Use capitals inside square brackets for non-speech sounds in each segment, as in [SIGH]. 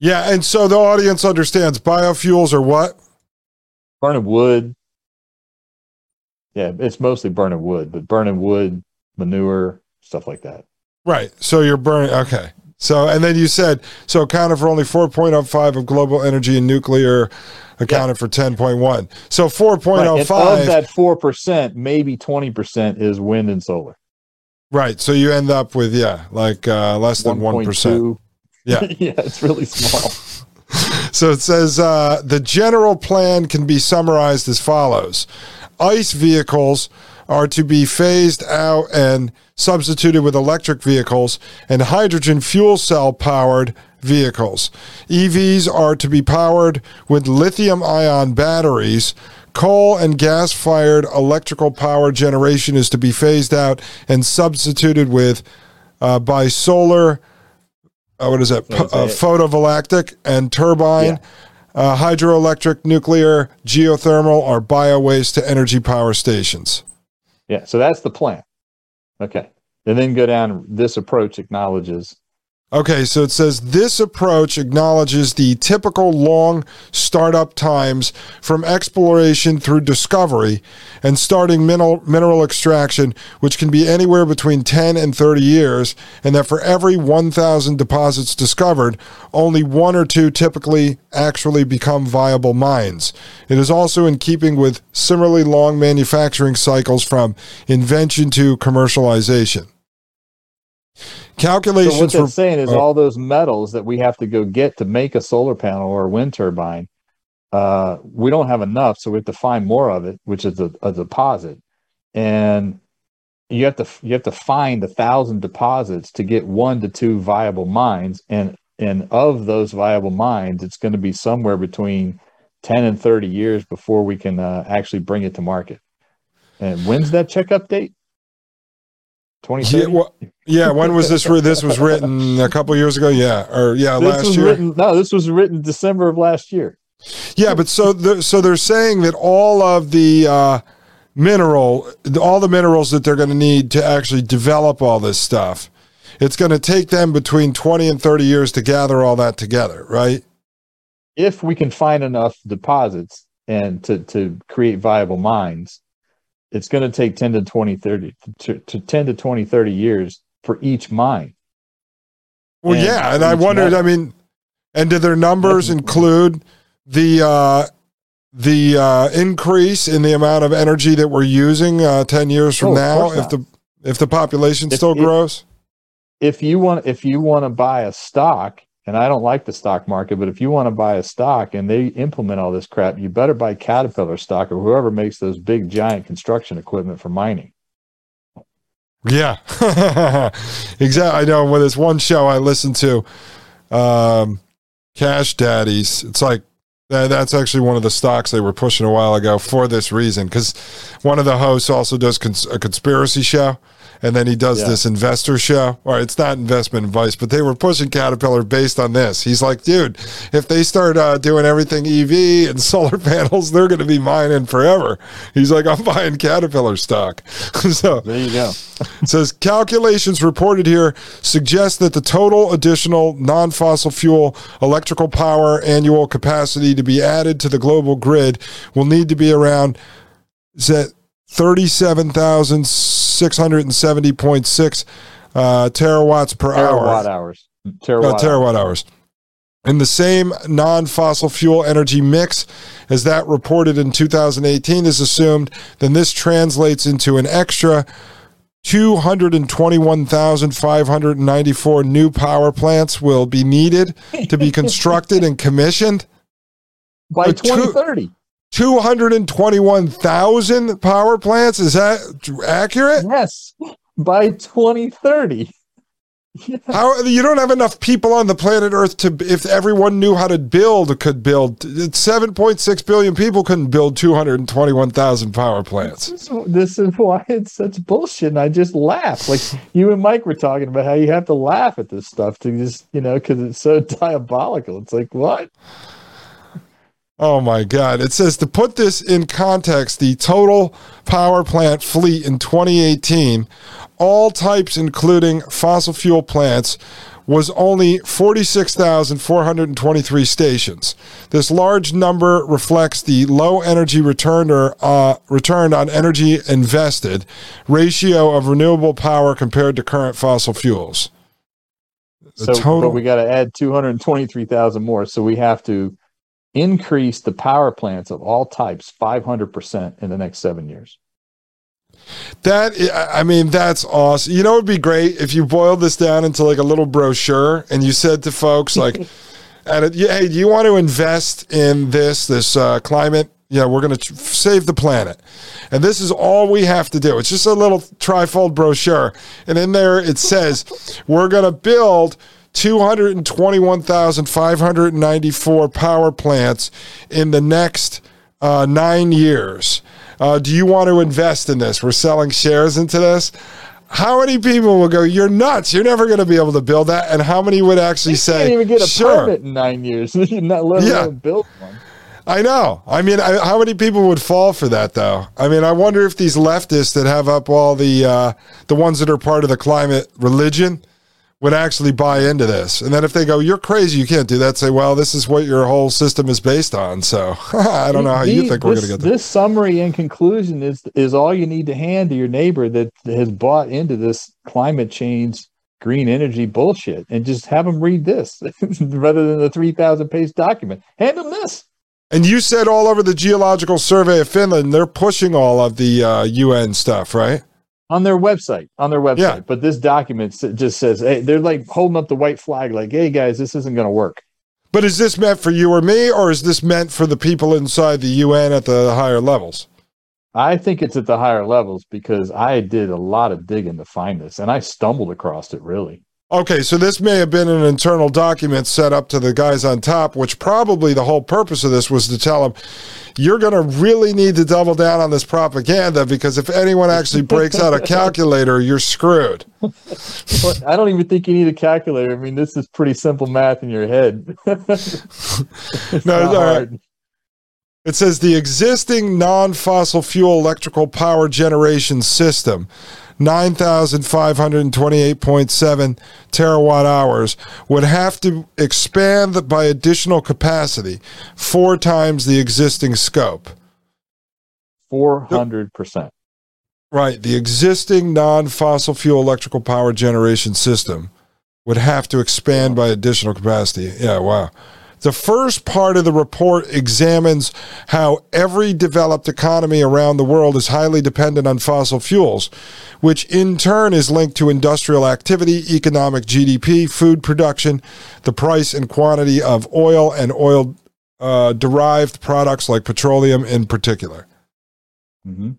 Yeah, and so the audience understands biofuels are what? burning wood. Yeah, it's mostly burning wood, but burning wood, manure, stuff like that. Right. So you're burning. Okay. So, and then you said, so accounted for only 4.05 of global energy and nuclear accounted for 10.1. So Right, 4.05. and of that four percent, maybe twenty percent is wind and solar. right. So you end up with, yeah, like uh, less than 1%. 1.2. Yeah. [LAUGHS] yeah, it's really small. So it says uh, the general plan can be summarized as follows ICE vehicles are to be phased out and substituted with electric vehicles and hydrogen fuel cell powered vehicles. EVs are to be powered with lithium ion batteries. Coal and gas fired electrical power generation is to be phased out and substituted with uh, by solar uh, what is that? So it's uh, photovoltaic and turbine, uh, hydroelectric, nuclear, geothermal, or bio waste to energy power stations. Yeah, so that's the plan. Okay. And then go down. This approach acknowledges. Okay, so it says this approach acknowledges the typical long startup times from exploration through discovery and starting mineral, mineral extraction, which can be anywhere between 10 and 30 years, and that for every 1,000 deposits discovered, only one or two typically actually become viable mines. It is also in keeping with similarly long manufacturing cycles from invention to commercialization. Calculations So what for that's saying is oh. all those metals that we have to go get to make a solar panel or a wind turbine, uh, we don't have enough, so we have to find more of it, which is a, a deposit. And you have to you have to find a thousand deposits to get one to two viable mines, and and of those viable mines, it's going to be somewhere between ten and thirty years before we can uh, actually bring it to market. And when's that checkup date? Twenty Yeah, well, yeah. When was this? Writ- this was written a couple years ago. Yeah, or yeah, this last was year. written no this was written december of last year Yeah, but so the, so they're saying that all of the uh, mineral, all the minerals that they're going to need to actually develop all this stuff, it's going to take them between twenty and thirty years to gather all that together, right? if we can find enough deposits and to, to create viable mines it's going to take 10 to 20 30 to, to 10 to 20 30 years for each mine Well, And yeah, and I wondered. metal- I mean, and do their numbers include the uh, the uh, increase in the amount of energy that we're using uh, ten years from Oh, now? If the if the population If still it- grows, if you want if you want to buy a stock and i don't like the stock market but if you want to buy a stock and they implement all this crap you better buy caterpillar stock or whoever makes those big giant construction equipment for mining Yeah, [LAUGHS] exactly. I know. With this one show I listened to, um, Cash Daddies. It's like that, that's actually one of the stocks they were pushing a while ago for this reason. Because one of the hosts also does cons- a conspiracy show, and then he does Yeah. this investor show. Or it's not investment advice, but they were pushing Caterpillar based on this. He's like, dude, if they start uh, doing everything EV and [LAUGHS] solar panels, they're going to be mining forever. He's like, I'm buying Caterpillar stock. [LAUGHS] so there you go it [LAUGHS] says calculations reported here suggest that the total additional non fossil fuel electrical power annual capacity to be added to the global grid will need to be around is that 37,670.6 uh, terawatts per terawatt hour. hours Uh, terawatt, terawatt hours. in the same non fossil fuel energy mix as that reported in 2018 is assumed, then this translates into an extra 221,594 new power plants will be needed to be constructed and commissioned. By 2030. 221,000 power plants? Is that accurate? Yes. By 2030. How you don't have enough people on the planet Earth to if everyone knew how to build could build. 7.6 billion people couldn't build 221,000 power plants. This is, this is why it's such bullshit. And I just laugh. Like you and Mike were talking about how you have to laugh at this stuff to just, you know, because it's so [LAUGHS] diabolical. It's like, what? Oh my God. It says to put this in context, the total power plant fleet in 2018, all types, including fossil fuel plants, was only 46,423 stations. This large number reflects the low energy return or uh, return on energy invested ratio of renewable power compared to current fossil fuels. The so total- but we got to add 223,000 more. So we have to increase the power plants of all types 500% in the next seven years. That I mean, that's awesome. You know, it'd be great if you boiled this down into like a little brochure, and you said to folks like, [LAUGHS] "And it, hey, do you want to invest in this this uh, climate? Yeah, we're going to save the planet, and this is all we have to do. It's just a little trifold brochure, and in there it says we're going to build." 221,594 power plants in the next uh, nine years. Uh, do you want to invest in this? We're selling shares into this. How many people will go, You're nuts. You're never going to be able to build that? And how many would actually You say, can't even get a Sure. permit in nine years, [LAUGHS] not let Yeah. alone build one. I know. I mean, I, how many people would fall for that, though? I mean, I wonder if these leftists that have up all the uh, the ones that are part of the climate religion would actually buy into this. And then if they go, "You're crazy, you can't do that," say, "Well, this is what your whole system is based on." So [LAUGHS] I don't know how you The- think we're going to get there. This summary and conclusion is is all you need to hand to your neighbor that has bought into this climate change green energy bullshit and just have them read this [LAUGHS] rather than the 3000 page document hand them this And you said all over the Geological Survey of Finland, they're pushing all of the uh, UN stuff, right? On their website on their website Yeah. but this document just says hey they're like holding up the white flag like hey guys this isn't going to work But is this meant for you or me, or is this meant for the people inside the UN at the higher levels? i think it's at the higher levels because i did a lot of digging to find this and i stumbled across it really Okay, so this may have been an internal document set up to the guys on top, which probably the whole purpose of this was to tell them, you're going to really need to double down on this propaganda because if anyone actually breaks out a calculator, you're screwed. I don't even think you need a calculator. I mean, this is pretty simple math in your head. It's [LAUGHS] [LAUGHS] No, not all right. hard. It says the existing non fossil fuel electrical power generation system, 9,528.7 terawatt hours, would have to expand by additional capacity, four times the existing scope. 400%. Right. The existing non fossil fuel electrical power generation system would have to expand by additional capacity. Yeah, wow. The first part of the report examines how every developed economy around the world is highly dependent on fossil fuels, which in turn is linked to industrial activity, economic GDP, food production, the price and quantity of oil and oil uh, derived products like petroleum in particular. hmm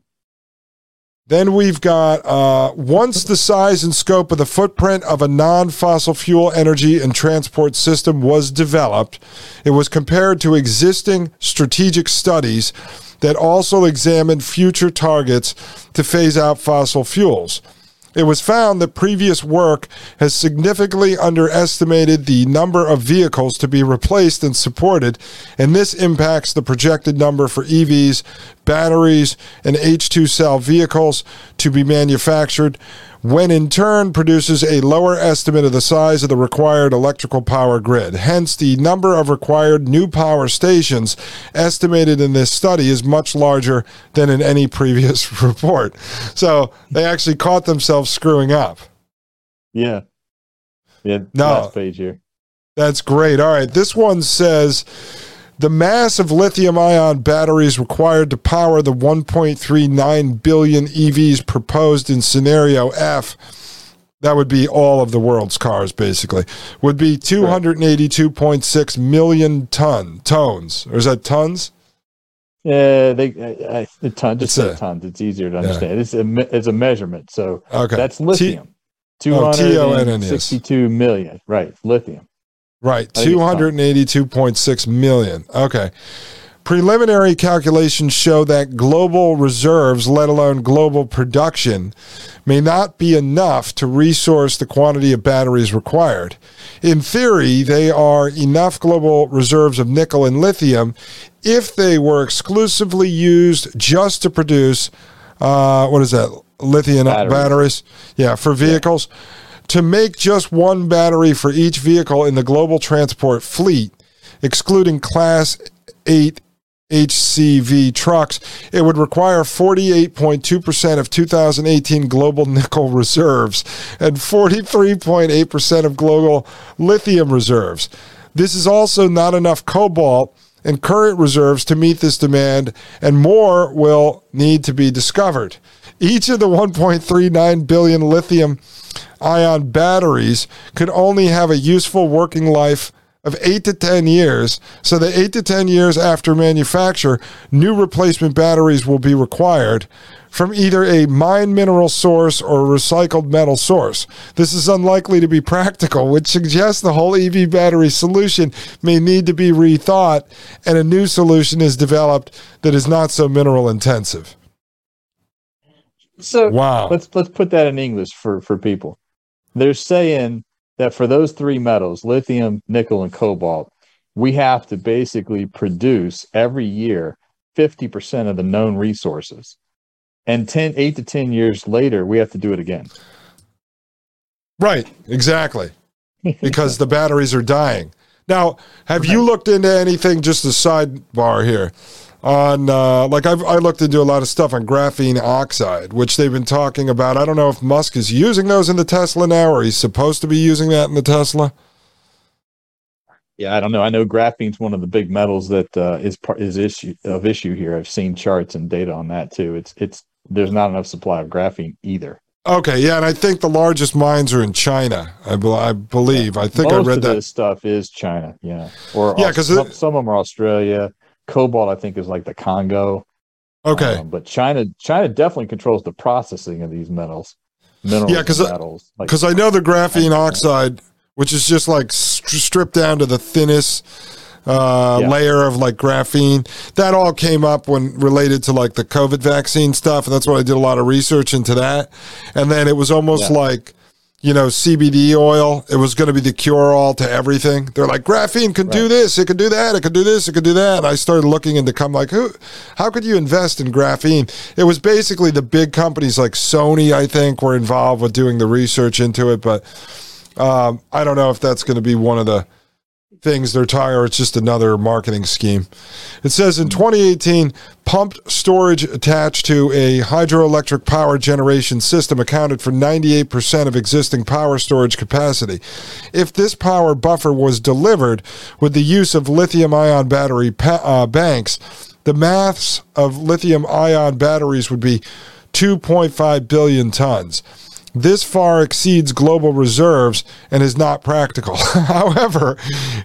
Then we've got uh, once the size and scope of the footprint of a non fossil fuel energy and transport system was developed, it was compared to existing strategic studies that also examined future targets to phase out fossil fuels. It was found that previous work has significantly underestimated the number of vehicles to be replaced and supported, and this impacts the projected number for EVs, batteries, and H2 cell vehicles to be manufactured, when in turn produces a lower estimate of the size of the required electrical power grid. Hence, the number of required new power stations estimated in this study is much larger than in any previous [LAUGHS] report. So they actually caught themselves screwing up. Yeah. Yeah. No. Last page here. That's great. All right. This one says the mass of lithium ion batteries required to power the 1.39 billion EVs proposed in scenario F. That would be all of the world's cars, basically. Would be 282.6 million ton tones, or is that tons? Yeah, they uh, uh, ton, just It's a- tons. It's easier to understand. It's a it's a measurement. So Okay. that's lithium. Oh, T-O-N-N, and sixty-two million. Right, lithium. Right, I think it's 282.6 million. Okay. Preliminary calculations show that global reserves, let alone global production, may not be enough to resource the quantity of batteries required. In theory, they are enough global reserves of nickel and lithium if they were exclusively used just to produce, uh, what is that, lithium Batteries. batteries? Yeah, for vehicles. To make just one battery for each vehicle in the global transport fleet, excluding Class 8 HCV trucks, it would require 48.2% of 2018 global nickel reserves and 43.8% of global lithium reserves. This is also not enough cobalt and current reserves to meet this demand, and more will need to be discovered. Each of the 1.39 billion lithium ion batteries could only have a useful working life of 8 to 10 years. So that 8 to 10 years after manufacture, new replacement batteries will be required from either a mine mineral source or a recycled metal source. This is unlikely to be [LAUGHS] practical, which suggests the whole EV battery solution may need to be rethought and a new solution is developed that is not so mineral intensive. So Wow. let's let's put that in English for for people. They're saying that for those three metals, lithium, nickel, and cobalt, we have to basically produce every year 50% of the known resources. And 10, 8 to 10 years later, we have to do it again. Right, exactly. [LAUGHS] because the batteries are dying. Now, have you looked into anything? Just a sidebar here. On uh, like I've I looked into a lot of stuff on graphene oxide, which they've been talking about. I don't know if Musk is using those in the Tesla now, or he's supposed to be using that in the Tesla. Yeah, I don't know. I know graphene's one of the big metals that uh, is part is issue of issue here. I've seen charts and data on that too. It's it's there's not enough supply of graphene either. Okay, yeah, and I think the largest mines are in China. I, be- I believe. I think I read of that. this stuff is China, yeah, or Yeah, 'cause some, some of them are Australia. Cobalt, I think, is like the Congo. Okay, Um, but China, China definitely controls the processing of these metals, minerals, Yeah, 'cause and I- metals. Like, because I know the graphene oxide, which is just like st- stripped down to the thinnest uh, Yeah. layer of like graphene. That all came up when related to like the COVID vaccine stuff, and that's why I did a lot of research into that. And then it was almost Yeah. like. You know, CBD oil, it was going to be the cure all to everything. They're like, graphene can do this, it can do that, it can do this, it can do that. And I started looking into come like, who, how could you invest in graphene? It was basically the big companies like Sony, I think, were involved with doing the research into it. But um, I don't know if that's going to be one of the things they're talking, it's just another marketing scheme. It says in 2018, pumped storage attached to a hydroelectric power generation system accounted for 98% of existing power storage capacity. If this power buffer was delivered with the use of lithium ion battery pa- uh, banks, the mass of lithium ion batteries would be 2.5 billion tons. This far exceeds global reserves and is not practical. [LAUGHS] However,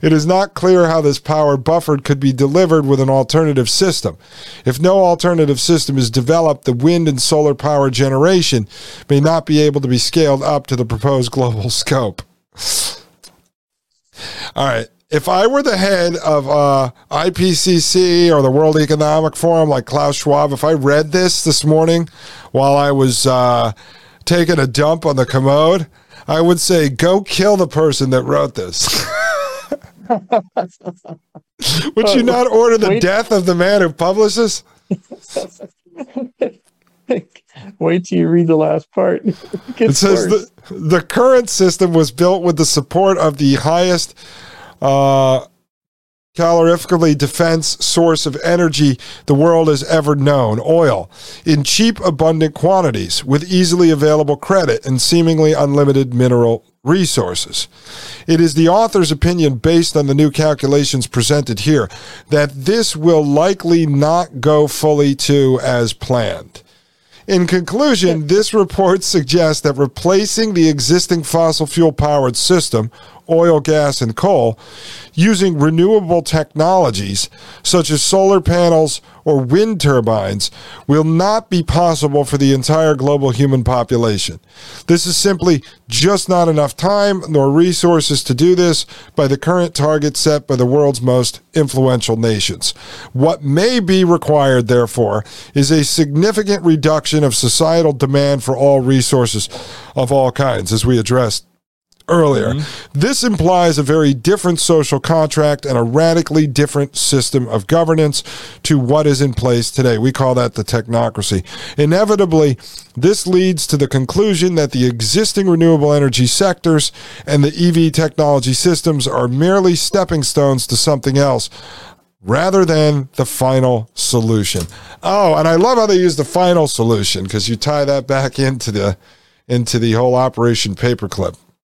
it is not clear how this power buffered could be delivered with an alternative system. If no alternative system is developed, the wind and solar power generation may not be able to be scaled up to the proposed global [LAUGHS] scope. All right. If I were the head of uh, IPCC or the World Economic Forum, like Klaus Schwab, if I read this this morning while I was uh, taking a dump on the commode, I would say, go kill the person that wrote this. [LAUGHS] would you not order the Wait. death of the man who publishes? [LAUGHS] Wait till you read the last part. [LAUGHS] It It says worse. the, the current system was built with the support of the highest uh, calorifically defense source of energy the world has ever known oil in cheap abundant quantities with easily available credit and seemingly unlimited mineral resources. It is the author's opinion, based on the new calculations presented here, that this will likely not go fully to as planned. In conclusion, this report suggests that replacing the existing fossil fuel powered system, oil, gas, and coal, using renewable technologies such as solar panels or wind turbines will not be possible for the entire global human population. This is simply just not enough time nor resources to do this by the current target set by the world's most influential nations. What may be required, therefore, is a significant reduction of societal demand for all resources of all kinds, as we addressed earlier. Mm-hmm. This implies a very different social contract and a radically different system of governance to what is in place today. We call that the technocracy. Inevitably, this leads to the conclusion that the existing renewable energy sectors and the EV technology systems are merely stepping stones to something else rather than the final solution. Oh, and I love how they use the final solution because you tie that back into the into the whole Operation Paperclip.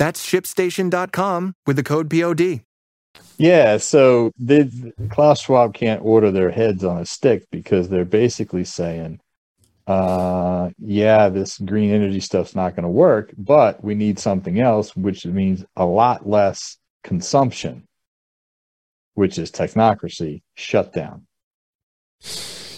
That's shipstation.com with the code POD. Yeah, so the, Klaus Schwab can't order their heads on a stick because they're basically saying, uh, yeah, this green energy stuff's not going to work, but we need something else, which means a lot less consumption, which is technocracy shutdown.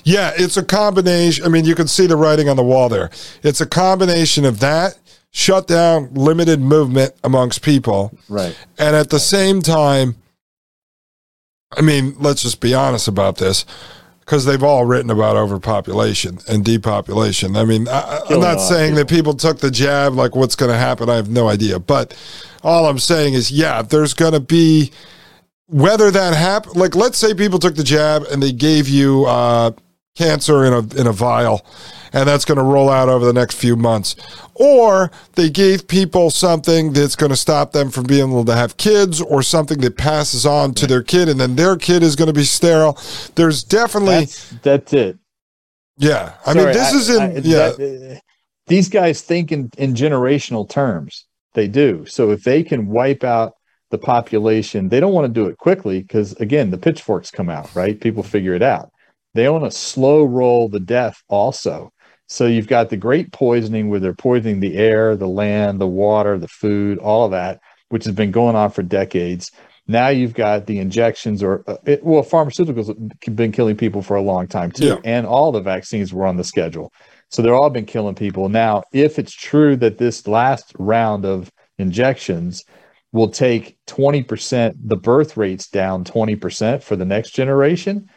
Yeah, it's a combination. I mean, you can see the writing on the wall there. It's a combination of that shut down limited movement amongst people. Right. And at the same time, I mean, let's just be honest about this because they've all written about overpopulation and depopulation. I mean, I, am not saying that people took the jab, like what's going to happen. I have no idea. But all I'm saying is, yeah, there's going to be, whether that happen, like let's say people took the jab and they gave you uh, cancer in a, in a vial and that's going to roll out over the next few months. Or they gave people something that's going to stop them from being able to have kids or something that passes on to their kid, and then their kid is going to be sterile. There's definitely. That's, that's it. Yeah. I Sorry, mean, this I, is in. I, yeah. That, uh, these guys think in, in generational terms. They do. So if they can wipe out the population, they don't want to do it quickly because, again, the pitchforks come out, right? People figure it out. They want to slow roll the death also. So you've got the great poisoning where they're poisoning the air, the land, the water, the food, all of that, which has been going on for decades. Now you've got the injections, or uh, it, well, pharmaceuticals have been killing people for a long time too, yeah. and all the vaccines were on the schedule. So they're all been killing people. Now, if it's true that this last round of injections will take 20% the birth rates down 20% for the next generation,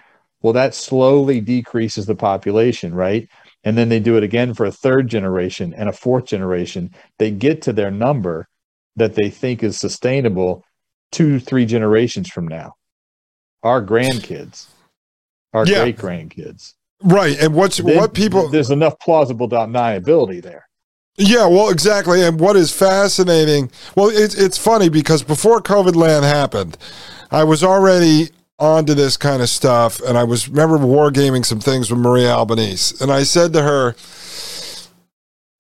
well, that slowly decreases the population, right? and then they do it again for a third generation and a fourth generation they get to their number that they think is sustainable two three generations from now our grandkids our yeah. great grandkids right and what's then, what people there's enough plausible deniability there yeah, well, exactly. And what is fascinating, well, it's it's funny because before COVID land happened, I was already onto this kind of stuff, and I was remember wargaming some things with Maria Albanese, and I said to her,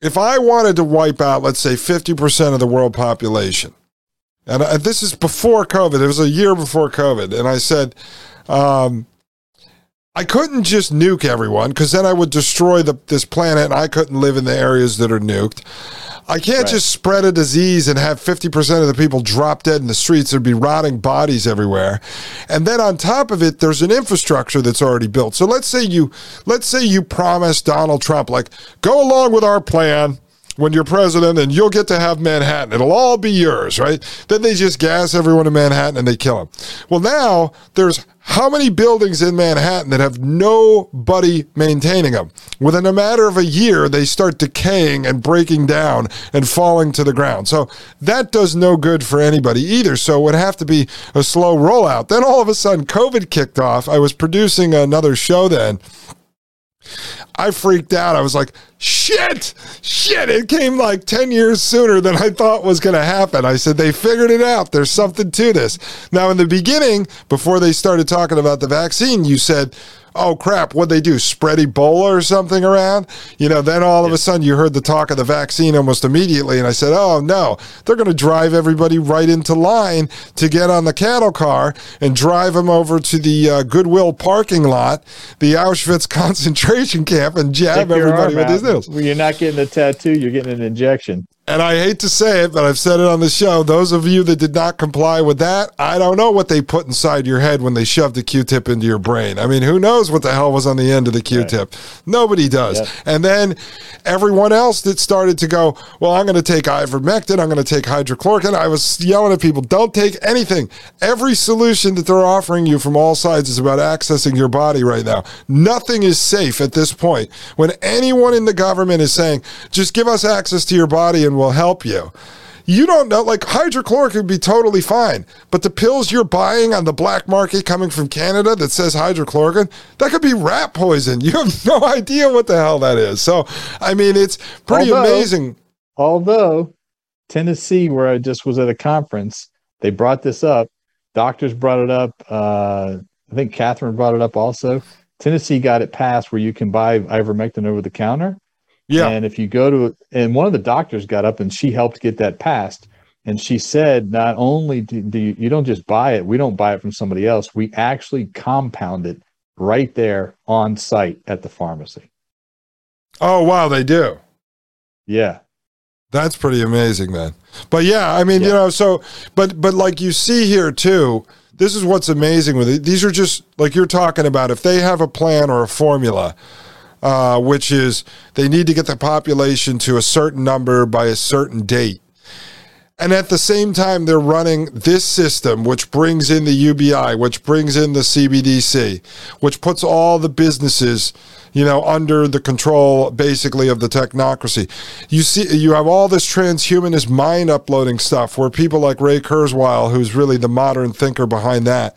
if I wanted to wipe out, let's say, fifty percent of the world population, and this is before COVID, it was a year before COVID, and I said, um, I couldn't just nuke everyone because then I would destroy the, this planet, and I couldn't live in the areas that are nuked. I can't right. just spread a disease and have 50% of the people drop dead in the streets. There'd be rotting bodies everywhere. And then on top of it, there's an infrastructure that's already built. So let's say you let's say you promise Donald Trump like go along with our plan. When you're president and you'll get to have Manhattan. It'll all be yours, right? Then they just gas everyone in Manhattan and they kill them. Well, now there's how many buildings in Manhattan that have nobody maintaining them? Within a matter of a year, they start decaying and breaking down and falling to the ground. So that does no good for anybody either. So it would have to be a slow rollout. Then all of a sudden, COVID kicked off. I was producing another show then I freaked out. I was like, shit, shit. It came like 10 years sooner than I thought was going to happen. I said, they figured it out. There's something to this. Now, in the beginning, before they started talking about the vaccine, you said, oh crap, what they do? Spread Ebola or something around? You know, then all of a sudden you heard the talk of the vaccine almost immediately. And I said, oh no, they're going to drive everybody right into line to get on the cattle car and drive them over to the uh, Goodwill parking lot, the Auschwitz [LAUGHS] concentration camp, and jab everybody with these needles. Well, you're not getting a tattoo, you're getting an injection and I hate to say it, but I've said it on the show. Those of you that did not comply with that, I don't know what they put inside your head when they shoved the Q-tip into your brain. I mean, who knows what the hell was on the end of the Q-tip? Right. Nobody does. Yep. And then everyone else that started to go, well, I'm going to take ivermectin, I'm going to take hydrochloroquine. I was yelling at people, don't take anything. Every solution that they're offering you from all sides is about accessing your body right now. Nothing is safe at this point. When anyone in the government is saying, just give us access to your body and will help you. You don't know, like hydrochloric would be totally fine, but the pills you're buying on the black market coming from Canada that says hydrochloroquine, that could be rat poison. [LAUGHS] You have no idea what the hell that is. So, I mean, it's pretty although, amazing. Although Tennessee, where I just was at a conference, they brought this up. Doctors brought it up. Uh, I think Catherine brought it up also. Tennessee got it passed where you can buy ivermectin over the counter. Yeah. And if you go to, and one of the doctors got up and she helped get that passed. And she said, not only do, do you, you don't just buy it, we don't buy it from somebody else. We actually compound it right there on site at the pharmacy. Oh, wow. They do. Yeah. That's pretty amazing, man. But yeah, I mean, yeah. you know, so, but, but like you see here too, this is what's amazing with it. These are just like you're talking about. If they have a plan or a formula, uh, which is they need to get the population to a certain number by a certain date. And at the same time, they're running this system, which brings in the UBI, which brings in the CBDC, which puts all the businesses, you know, under the control basically of the technocracy. You see, you have all this transhumanist mind uploading stuff where people like Ray Kurzweil, who's really the modern thinker behind that,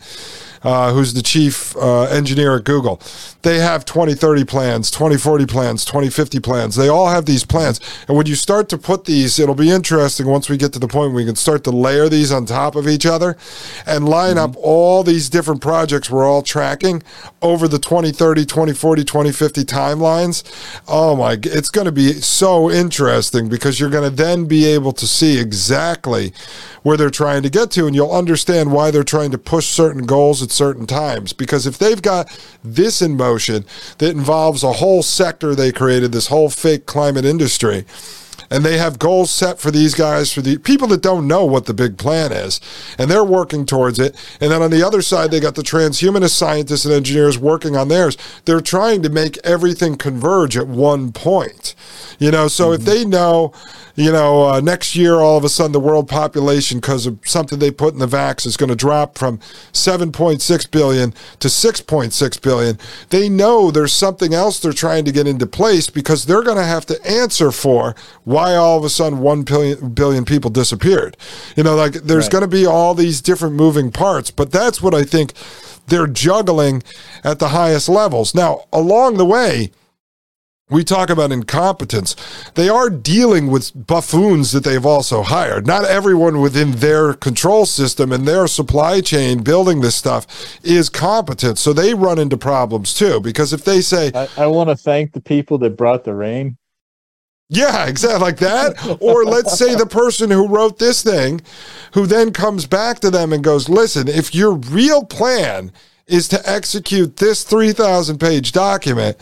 uh, who's the chief uh, engineer at Google. They have 2030 plans, 2040 plans, 2050 plans. They all have these plans. And when you start to put these, it'll be interesting once we get to the point where we can start to layer these on top of each other and line mm-hmm. up all these different projects we're all tracking over the 2030, 2040, 2050 timelines. Oh my, it's going to be so interesting because you're going to then be able to see exactly where they're trying to get to and you'll understand why they're trying to push certain goals at certain times. Because if they've got this in motion that involves a whole sector they created, this whole fake climate industry, and they have goals set for these guys for the people that don't know what the big plan is and they're working towards it and then on the other side they got the transhumanist scientists and engineers working on theirs they're trying to make everything converge at one point you know so mm-hmm. if they know you know, uh, next year, all of a sudden, the world population, because of something they put in the vax, is going to drop from 7.6 billion to 6.6 billion. They know there's something else they're trying to get into place because they're going to have to answer for why all of a sudden 1 billion, billion people disappeared. You know, like there's right. going to be all these different moving parts, but that's what I think they're juggling at the highest levels. Now, along the way, we talk about incompetence. They are dealing with buffoons that they've also hired. Not everyone within their control system and their supply chain building this stuff is competent. So they run into problems too. Because if they say, I, I want to thank the people that brought the rain. Yeah, exactly like that. or let's say the person who wrote this thing, who then comes back to them and goes, listen, if your real plan is to execute this 3,000 page document,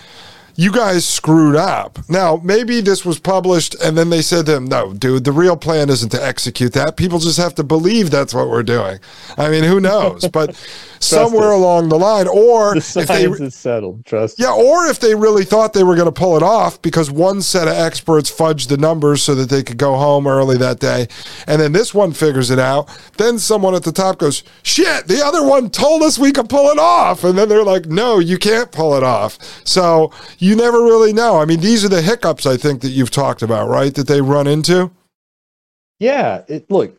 you guys screwed up. Now, maybe this was published and then they said to him, no, dude, the real plan isn't to execute that. People just have to believe that's what we're doing. I mean, who knows? [LAUGHS] But somewhere us. along the line, or The if they, is settled. Trust. yeah, or if they really thought they were going to pull it off because one set of experts fudged the numbers so that they could go home early that day, and then this one figures it out, then someone at the top goes, shit, the other one told us we could pull it off. And then they're like, no, you can't pull it off. So you never really know. I mean, these are the hiccups I think that you've talked about, right? That they run into. Yeah. It, look,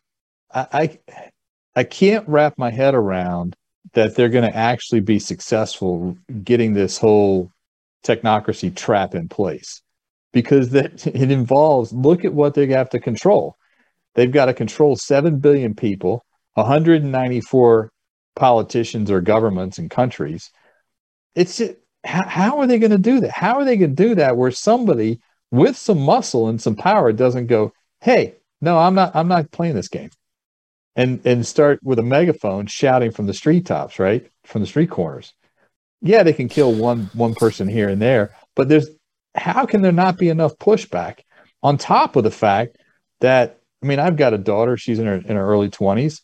I, I I can't wrap my head around that they're going to actually be successful getting this whole technocracy trap in place because [LAUGHS] that it involves look at what they have to control. They've got to control 7 billion people, 194 politicians or governments and countries. It's how, how are they going to do that? How are they going to do that where somebody with some muscle and some power doesn't go, "Hey, no, I'm not I'm not playing this game." And and start with a megaphone shouting from the street tops, right? From the street corners. Yeah, they can kill one one person here and there, but there's how can there not be enough pushback on top of the fact that I mean, I've got a daughter, she's in her in her early 20s,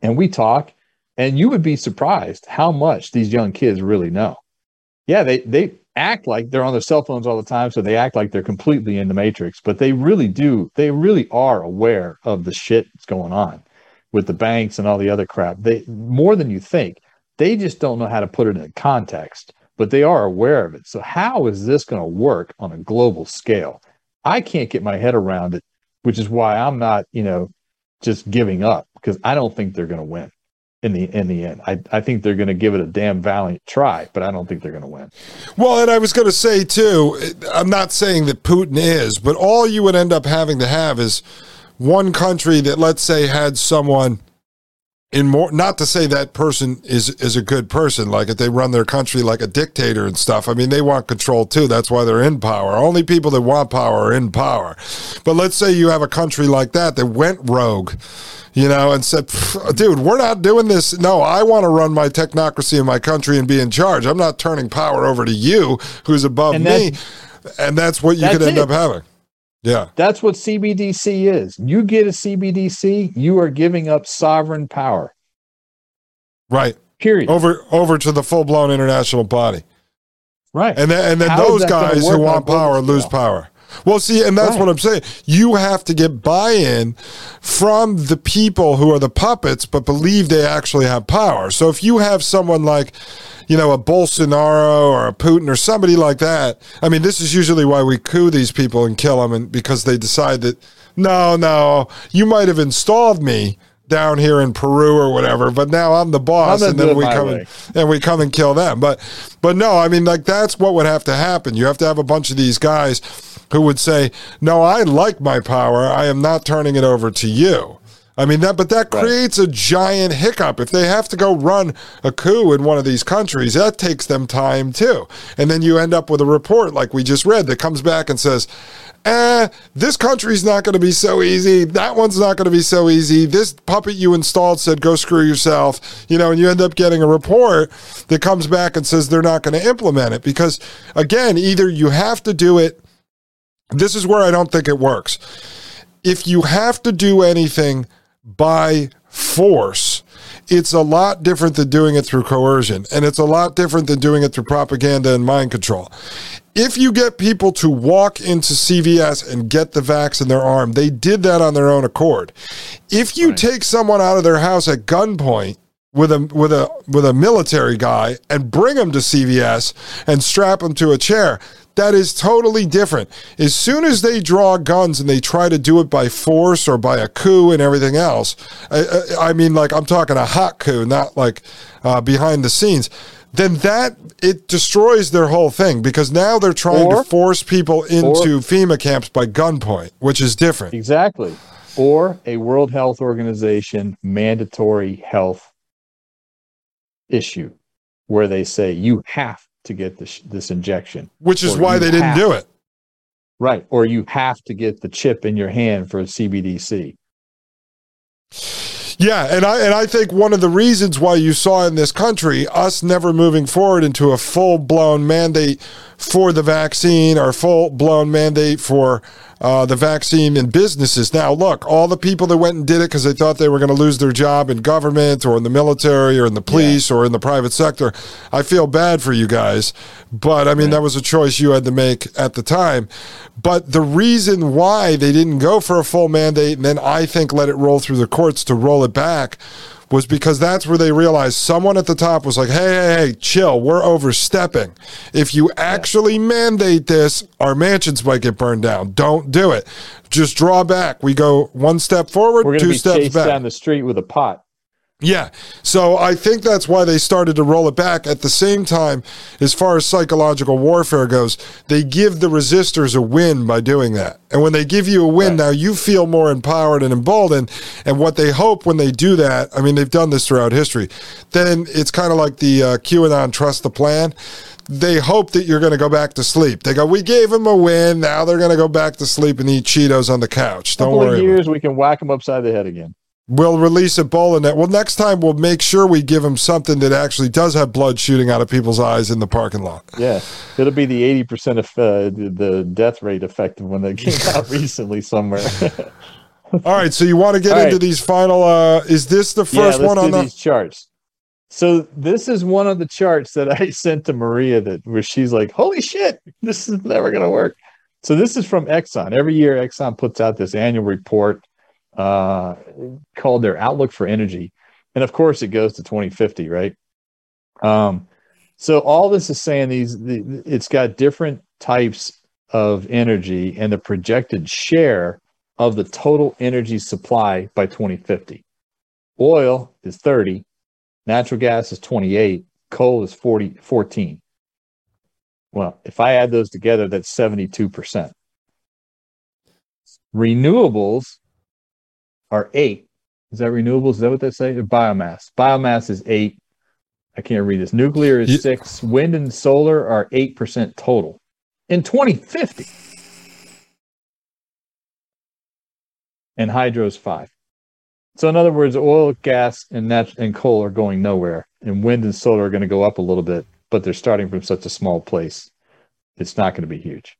and we talk, and you would be surprised how much these young kids really know. Yeah, they they act like they're on their cell phones all the time, so they act like they're completely in the matrix, but they really do, they really are aware of the shit that's going on with the banks and all the other crap. They more than you think. They just don't know how to put it in context, but they are aware of it. So how is this going to work on a global scale? I can't get my head around it, which is why I'm not, you know, just giving up because I don't think they're going to win in the in the end. I, I think they're going to give it a damn valiant try, but I don't think they're going to win. Well, and I was going to say too, I'm not saying that Putin is, but all you would end up having to have is one country that, let's say, had someone in more. Not to say that person is is a good person, like if they run their country like a dictator and stuff. I mean, they want control too. That's why they're in power. Only people that want power are in power. But let's say you have a country like that that went rogue you know, and said, dude, we're not doing this. No, I want to run my technocracy in my country and be in charge. I'm not turning power over to you, who's above And me. And that's what you could end it. up having. Yeah. That's what CBDC is. You get a CBDC, you are giving up sovereign power. Right. Period. Over over to the full blown international body. right. And then and then How those guys who want power lose power. Well, see, and that's Right. what I'm saying. You have to get buy-in from the people who are the puppets, but believe they actually have power. So if you have someone like, you know, a Bolsonaro or a Putin or somebody like that, I mean, this is usually why we coup these people and kill them, and because they decide that no, no, you might have installed me down here in Peru or whatever, but now I'm the boss, gonna and then we come way. and, and we come and kill them. But but no, I mean like that's what would have to happen. You have to have a bunch of these guys who would say, "No, I like my power. I am not turning it over to you." I mean that, but that Right. creates a giant hiccup. If they have to go run a coup in one of these countries, that takes them time too. And then you end up with a report like we just read that comes back and says, eh, this country's not going to be so easy. That one's not going to be so easy. This puppet you installed said, go screw yourself. You know, and you end up getting a report that comes back and says they're not going to implement it because, again, either you have to do it. This is where I don't think it works. If you have to do anything by force, it's a lot different than doing it through coercion. And it's a lot different than doing it through propaganda and mind control. If you get people to walk into CVS and get the vax in their arm, they did that on their own accord. If you take someone out of their house at gunpoint, with a with a with a military guy and bring them to CVS and strap them to a chair. That is totally different. As soon as they draw guns and they try to do it by force or by a coup and everything else, I, I- I mean, like I'm talking a hot coup, not like uh, behind the scenes. Then that it destroys their whole thing because now they're trying Or- to force people into FEMA camps by gunpoint, which is different. Exactly. Or a World Health Organization mandatory health issue where they say you have to get this, this injection. Which is Or why they didn't have- do it. Right. Or you have to get the chip in your hand for a CBDC. Yeah, and I and I think one of the reasons why you saw in this country us never moving forward into a full blown mandate for the vaccine or full blown mandate for uh, the vaccine in businesses. Now, look, all the people that went and did it because they thought they were going to lose their job in government or in the military or in the police yeah. or in the private sector. I feel bad for you guys, but I mean, right. that was a choice you had to make at the time. But the reason why they didn't go for a full mandate and then I think let it roll through the courts to roll it back was because that's where they realized someone at the top was like, hey, hey, hey, chill, we're overstepping. If you actually mandate this, our mansions might get burned down. Don't do it. Just draw back. We go one step forward, two steps back. down the street with a pot. Yeah. So I think that's why they started to roll it back. At the same time, as far as psychological warfare goes, they give the resistors a win by doing that. And when they give you a win, right. now you feel more empowered and emboldened. And what they hope when they do that, I mean, they've done this throughout history, then it's kind of like the uh, QAnon trust the plan they hope that you're going to go back to sleep. They go, we gave them a win. Now they're going to go back to sleep and eat Cheetos on the couch. Don't worry. years, we can whack them upside the head again. We'll release Ebola net. Well, next time we'll make sure we give them something that actually does have blood shooting out of people's eyes in the parking lot. Yeah, it'll be the eighty percent of uh, the death rate effective when they came out [LAUGHS] recently somewhere. [LAUGHS] All right, so you want to get All into right. these final? Uh, is this the first yeah, one on the these charts? So this is one of the charts that [LAUGHS] I sent to Maria that where she's like, "Holy shit, this is never going to work." So this is from Exxon. Every year, Exxon puts out this annual report uh, called their outlook for energy. And of course, it goes to 2050, right? Um, so all this is saying these the, it's got different types of energy and the projected share of the total energy supply by 2050. Oil is 30, natural gas is 28, coal is 40, 14. Well, if I add those together, that's 72%. Renewables are eight. Is that renewables? Is that what they say? Or biomass. Biomass is eight. I can't read this. Nuclear is yeah. six. Wind and solar are eight percent total in 2050. And hydro is five. So in other words, oil, gas, and nat- and coal are going nowhere, and wind and solar are going to go up a little bit, but they're starting from such a small place. It's not going to be huge.